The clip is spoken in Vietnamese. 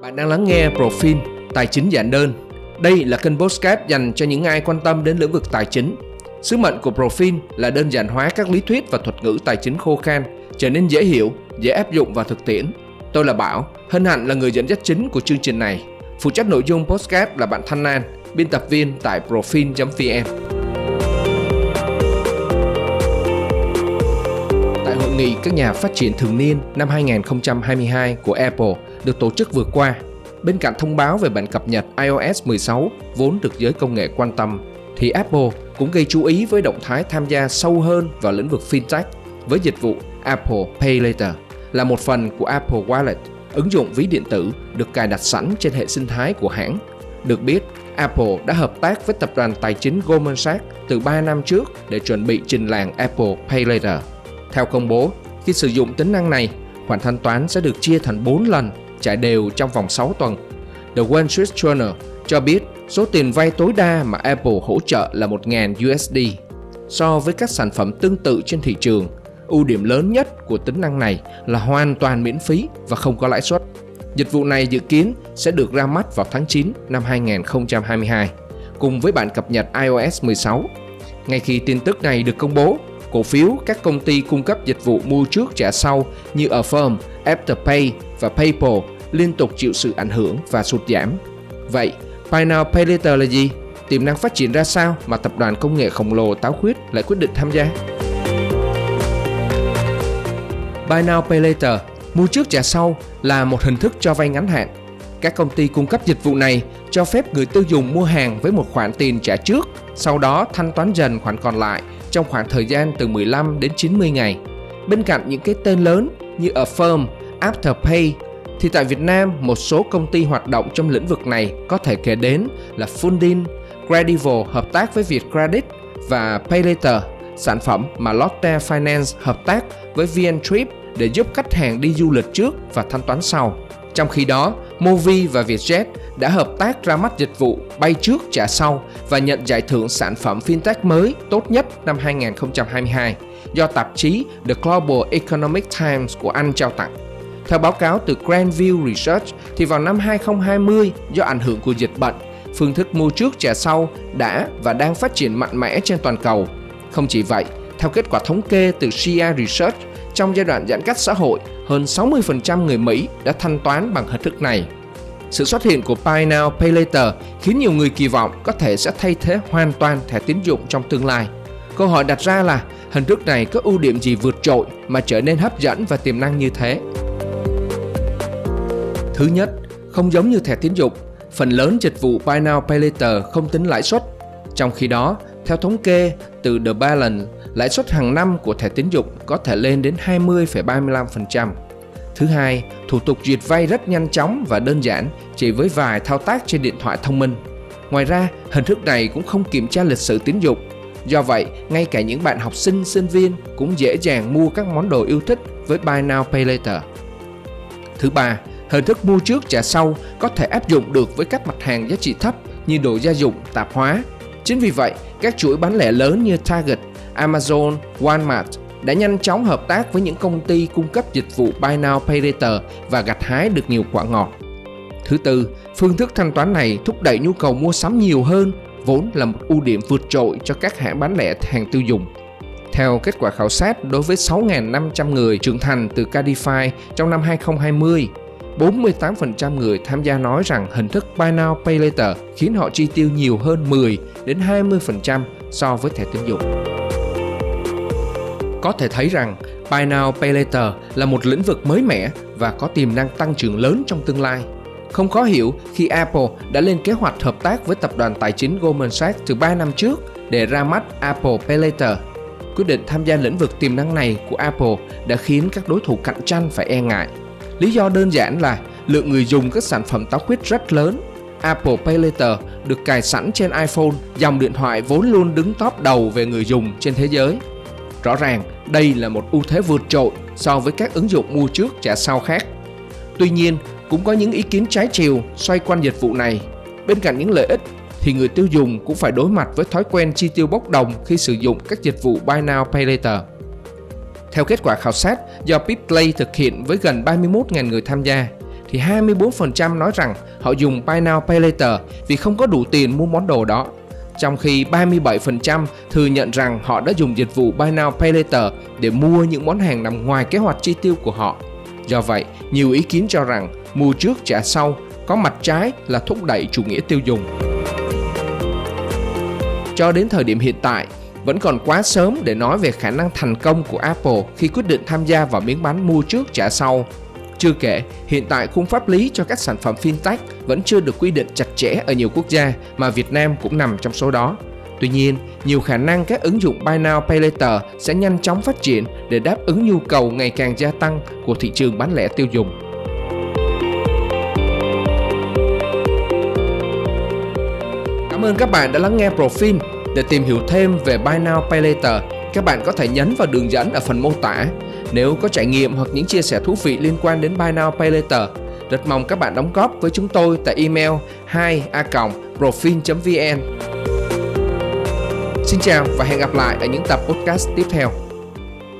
Bạn đang lắng nghe Profin Tài chính giản đơn. Đây là kênh podcast dành cho những ai quan tâm đến lĩnh vực tài chính. Sứ mệnh của Profin là đơn giản hóa các lý thuyết và thuật ngữ tài chính khô khan, trở nên dễ hiểu, dễ áp dụng vào thực tiễn. Tôi là Bảo, hân hạnh là người dẫn dắt chính của chương trình này. Phụ trách nội dung podcast là bạn Thanh An, biên tập viên tại profin.vn. Tại hội nghị các nhà phát triển thường niên năm 2022 của Apple được tổ chức vừa qua, bên cạnh thông báo về bản cập nhật iOS 16 vốn được giới công nghệ quan tâm, thì Apple cũng gây chú ý với động thái tham gia sâu hơn vào lĩnh vực fintech với dịch vụ Apple Pay Later là một phần của Apple Wallet, ứng dụng ví điện tử được cài đặt sẵn trên hệ sinh thái của hãng. Được biết, Apple đã hợp tác với tập đoàn tài chính Goldman Sachs từ 3 năm trước để chuẩn bị trình làng Apple Pay Later. Theo công bố, khi sử dụng tính năng này, khoản thanh toán sẽ được chia thành 4 lần, trải đều trong vòng 6 tuần. The Wall Street Journal cho biết số tiền vay tối đa mà Apple hỗ trợ là 1.000 USD. So với các sản phẩm tương tự trên thị trường, ưu điểm lớn nhất của tính năng này là hoàn toàn miễn phí và không có lãi suất. Dịch vụ này dự kiến sẽ được ra mắt vào tháng 9 năm 2022, cùng với bản cập nhật iOS 16. Ngay khi tin tức này được công bố, cổ phiếu các công ty cung cấp dịch vụ mua trước trả sau như Affirm, Afterpay và PayPal liên tục chịu sự ảnh hưởng và sụt giảm. Vậy, Buy Now Pay Later là gì? Tiềm năng phát triển ra sao mà tập đoàn công nghệ khổng lồ táo khuyết lại quyết định tham gia? Buy Now Pay Later, mua trước trả sau là một hình thức cho vay ngắn hạn. Các công ty cung cấp dịch vụ này cho phép người tiêu dùng mua hàng với một khoản tiền trả trước, sau đó thanh toán dần khoản còn lại trong khoảng thời gian từ 15 đến 90 ngày. Bên cạnh những cái tên lớn như Affirm, Afterpay thì tại Việt Nam một số công ty hoạt động trong lĩnh vực này có thể kể đến là Funding, Credivo hợp tác với Vietcredit và PayLater, sản phẩm mà Lotte Finance hợp tác với VnTrip để giúp khách hàng đi du lịch trước và thanh toán sau. Trong khi đó, Movi và Vietjet đã hợp tác ra mắt dịch vụ bay trước trả sau và nhận giải thưởng sản phẩm fintech mới tốt nhất năm 2022 do tạp chí The Global Economic Times của Anh trao tặng. Theo báo cáo từ Grandview Research thì vào năm 2020 do ảnh hưởng của dịch bệnh, phương thức mua trước trả sau đã và đang phát triển mạnh mẽ trên toàn cầu. Không chỉ vậy, theo kết quả thống kê từ Shia Research, trong giai đoạn giãn cách xã hội, hơn 60% người Mỹ đã thanh toán bằng hình thức này. Sự xuất hiện của Buy Now Pay Later khiến nhiều người kỳ vọng có thể sẽ thay thế hoàn toàn thẻ tín dụng trong tương lai. Câu hỏi đặt ra là hình thức này có ưu điểm gì vượt trội mà trở nên hấp dẫn và tiềm năng như thế? Thứ nhất, không giống như thẻ tín dụng, phần lớn dịch vụ Buy Now Pay Later không tính lãi suất. Trong khi đó, theo thống kê từ The Balance, lãi suất hàng năm của thẻ tín dụng có thể lên đến 20,35%. Thứ hai, thủ tục duyệt vay rất nhanh chóng và đơn giản chỉ với vài thao tác trên điện thoại thông minh. Ngoài ra, hình thức này cũng không kiểm tra lịch sử tín dụng. Do vậy, ngay cả những bạn học sinh, sinh viên cũng dễ dàng mua các món đồ yêu thích với Buy Now Pay Later. Thứ ba, hình thức mua trước trả sau có thể áp dụng được với các mặt hàng giá trị thấp như đồ gia dụng, tạp hóa. Chính vì vậy, các chuỗi bán lẻ lớn như Target, Amazon, Walmart đã nhanh chóng hợp tác với những công ty cung cấp dịch vụ Buy Now Pay Later và gặt hái được nhiều quả ngọt. Thứ tư, phương thức thanh toán này thúc đẩy nhu cầu mua sắm nhiều hơn, vốn là một ưu điểm vượt trội cho các hãng bán lẻ hàng tiêu dùng. Theo kết quả khảo sát đối với 6.500 người trưởng thành từ Cadify trong năm 2020, 48% người tham gia nói rằng hình thức Buy Now, Pay Later khiến họ chi tiêu nhiều hơn 10 đến 20% so với thẻ tín dụng. Có thể thấy rằng Buy Now, Pay Later là một lĩnh vực mới mẻ và có tiềm năng tăng trưởng lớn trong tương lai. Không khó hiểu khi Apple đã lên kế hoạch hợp tác với tập đoàn tài chính Goldman Sachs từ 3 năm trước để ra mắt Apple Pay Later. Quyết định tham gia lĩnh vực tiềm năng này của Apple đã khiến các đối thủ cạnh tranh phải e ngại. Lý do đơn giản là lượng người dùng các sản phẩm táo khuyết rất lớn. Apple Pay Later được cài sẵn trên iPhone, dòng điện thoại vốn luôn đứng top đầu về người dùng trên thế giới. Rõ ràng, đây là một ưu thế vượt trội so với các ứng dụng mua trước trả sau khác. Tuy nhiên, cũng có những ý kiến trái chiều xoay quanh dịch vụ này. Bên cạnh những lợi ích thì người tiêu dùng cũng phải đối mặt với thói quen chi tiêu bốc đồng khi sử dụng các dịch vụ Buy Now Pay Later. Theo kết quả khảo sát do Pipplay thực hiện với gần 31.000 người tham gia, thì 24% nói rằng họ dùng Buy Now Pay Later vì không có đủ tiền mua món đồ đó. Trong khi 37% thừa nhận rằng họ đã dùng dịch vụ Buy Now Pay Later để mua những món hàng nằm ngoài kế hoạch chi tiêu của họ. Do vậy, nhiều ý kiến cho rằng mua trước trả sau có mặt trái là thúc đẩy chủ nghĩa tiêu dùng. Cho đến thời điểm hiện tại, vẫn còn quá sớm để nói về khả năng thành công của Apple khi quyết định tham gia vào miếng bánh mua trước trả sau. Chưa kể, hiện tại khung pháp lý cho các sản phẩm fintech vẫn chưa được quy định chặt chẽ ở nhiều quốc gia mà Việt Nam cũng nằm trong số đó. Tuy nhiên, nhiều khả năng các ứng dụng Buy Now Pay Later sẽ nhanh chóng phát triển để đáp ứng nhu cầu ngày càng gia tăng của thị trường bán lẻ tiêu dùng. Cảm ơn các bạn đã lắng nghe Profin. Để tìm hiểu thêm về Buy Now Pay Later, các bạn có thể nhấn vào đường dẫn ở phần mô tả. Nếu có trải nghiệm hoặc những chia sẻ thú vị liên quan đến Buy Now Pay Later, rất mong các bạn đóng góp với chúng tôi tại email 2a profin.vn. Xin chào và hẹn gặp lại ở những tập podcast tiếp theo.